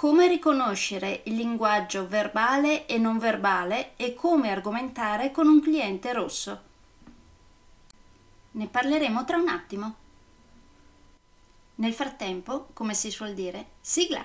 come riconoscere il linguaggio verbale e non verbale e come argomentare con un cliente rosso. Ne parleremo tra un attimo. Nel frattempo, come si suol dire, sigla!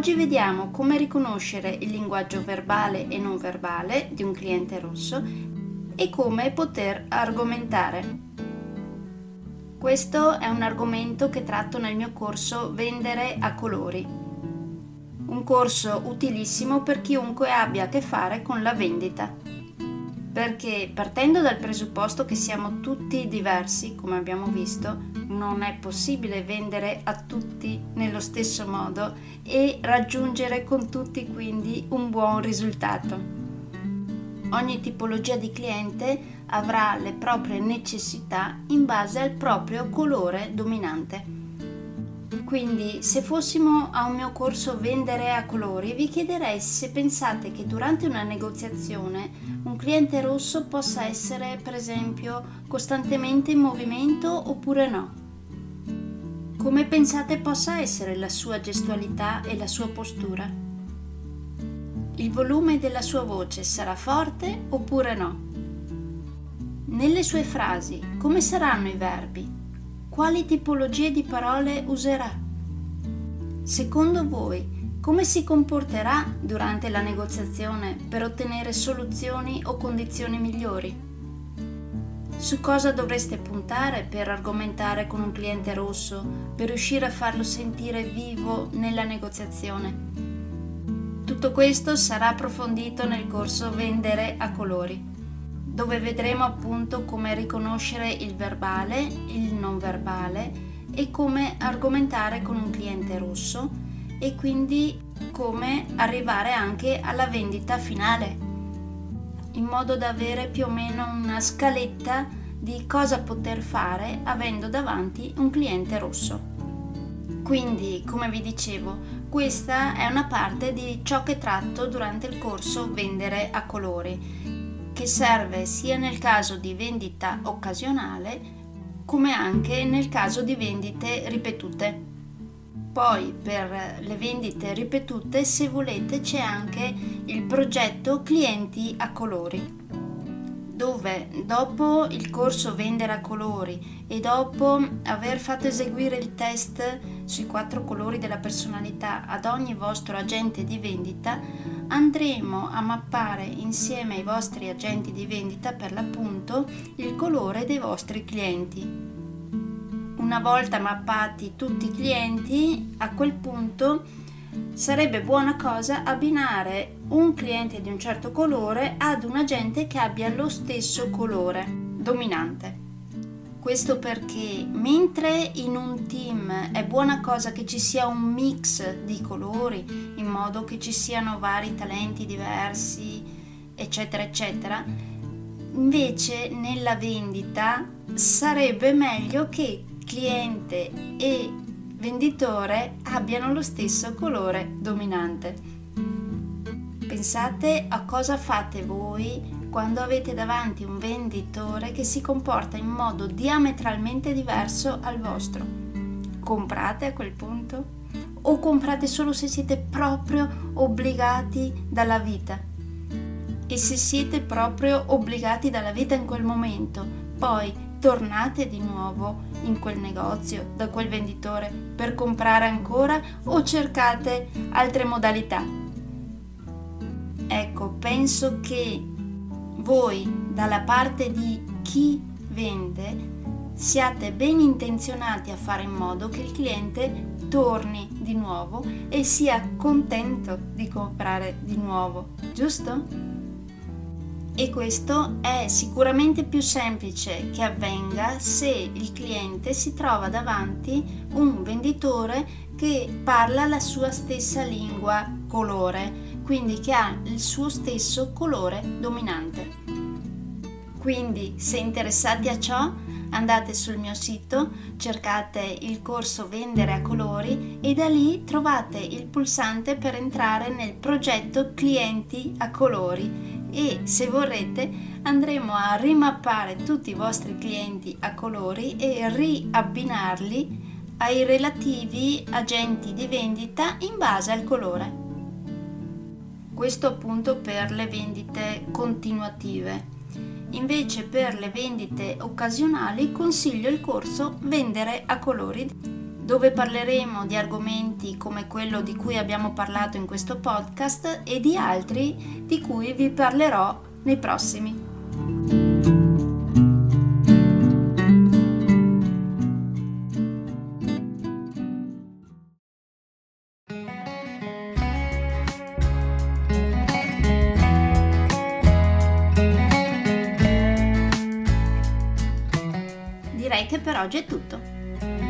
Oggi vediamo come riconoscere il linguaggio verbale e non verbale di un cliente rosso e come poter argomentare. Questo è un argomento che tratto nel mio corso Vendere a colori. Un corso utilissimo per chiunque abbia a che fare con la vendita. Perché partendo dal presupposto che siamo tutti diversi, come abbiamo visto, non è possibile vendere a tutti nello stesso modo e raggiungere con tutti quindi un buon risultato. Ogni tipologia di cliente avrà le proprie necessità in base al proprio colore dominante. Quindi, se fossimo a un mio corso vendere a colori, vi chiederei se pensate che durante una negoziazione cliente rosso possa essere, per esempio, costantemente in movimento oppure no. Come pensate possa essere la sua gestualità e la sua postura? Il volume della sua voce sarà forte oppure no? Nelle sue frasi, come saranno i verbi? Quali tipologie di parole userà? Secondo voi, come si comporterà durante la negoziazione per ottenere soluzioni o condizioni migliori? Su cosa dovreste puntare per argomentare con un cliente rosso, per riuscire a farlo sentire vivo nella negoziazione? Tutto questo sarà approfondito nel corso Vendere a colori, dove vedremo appunto come riconoscere il verbale, il non verbale e come argomentare con un cliente rosso e quindi come arrivare anche alla vendita finale in modo da avere più o meno una scaletta di cosa poter fare avendo davanti un cliente rosso. Quindi, come vi dicevo, questa è una parte di ciò che tratto durante il corso Vendere a colori, che serve sia nel caso di vendita occasionale come anche nel caso di vendite ripetute. Poi per le vendite ripetute, se volete, c'è anche il progetto Clienti a colori dove dopo il corso vendere a colori e dopo aver fatto eseguire il test sui quattro colori della personalità ad ogni vostro agente di vendita, andremo a mappare insieme ai vostri agenti di vendita per l'appunto il colore dei vostri clienti una volta mappati tutti i clienti, a quel punto sarebbe buona cosa abbinare un cliente di un certo colore ad un agente che abbia lo stesso colore dominante. Questo perché mentre in un team è buona cosa che ci sia un mix di colori, in modo che ci siano vari talenti diversi, eccetera, eccetera, invece nella vendita sarebbe meglio che cliente e venditore abbiano lo stesso colore dominante. Pensate a cosa fate voi quando avete davanti un venditore che si comporta in modo diametralmente diverso al vostro. Comprate a quel punto? O comprate solo se siete proprio obbligati dalla vita? E se siete proprio obbligati dalla vita in quel momento, poi tornate di nuovo in quel negozio da quel venditore per comprare ancora o cercate altre modalità? Ecco, penso che voi dalla parte di chi vende siate ben intenzionati a fare in modo che il cliente torni di nuovo e sia contento di comprare di nuovo, giusto? E questo è sicuramente più semplice che avvenga se il cliente si trova davanti un venditore che parla la sua stessa lingua colore quindi che ha il suo stesso colore dominante. Quindi, se interessati a ciò, andate sul mio sito, cercate il corso Vendere a colori e da lì trovate il pulsante per entrare nel progetto Clienti a colori e se vorrete andremo a rimappare tutti i vostri clienti a colori e riabbinarli ai relativi agenti di vendita in base al colore. Questo appunto per le vendite continuative. Invece per le vendite occasionali consiglio il corso Vendere a colori dove parleremo di argomenti come quello di cui abbiamo parlato in questo podcast e di altri di cui vi parlerò nei prossimi. direi che per oggi è tutto.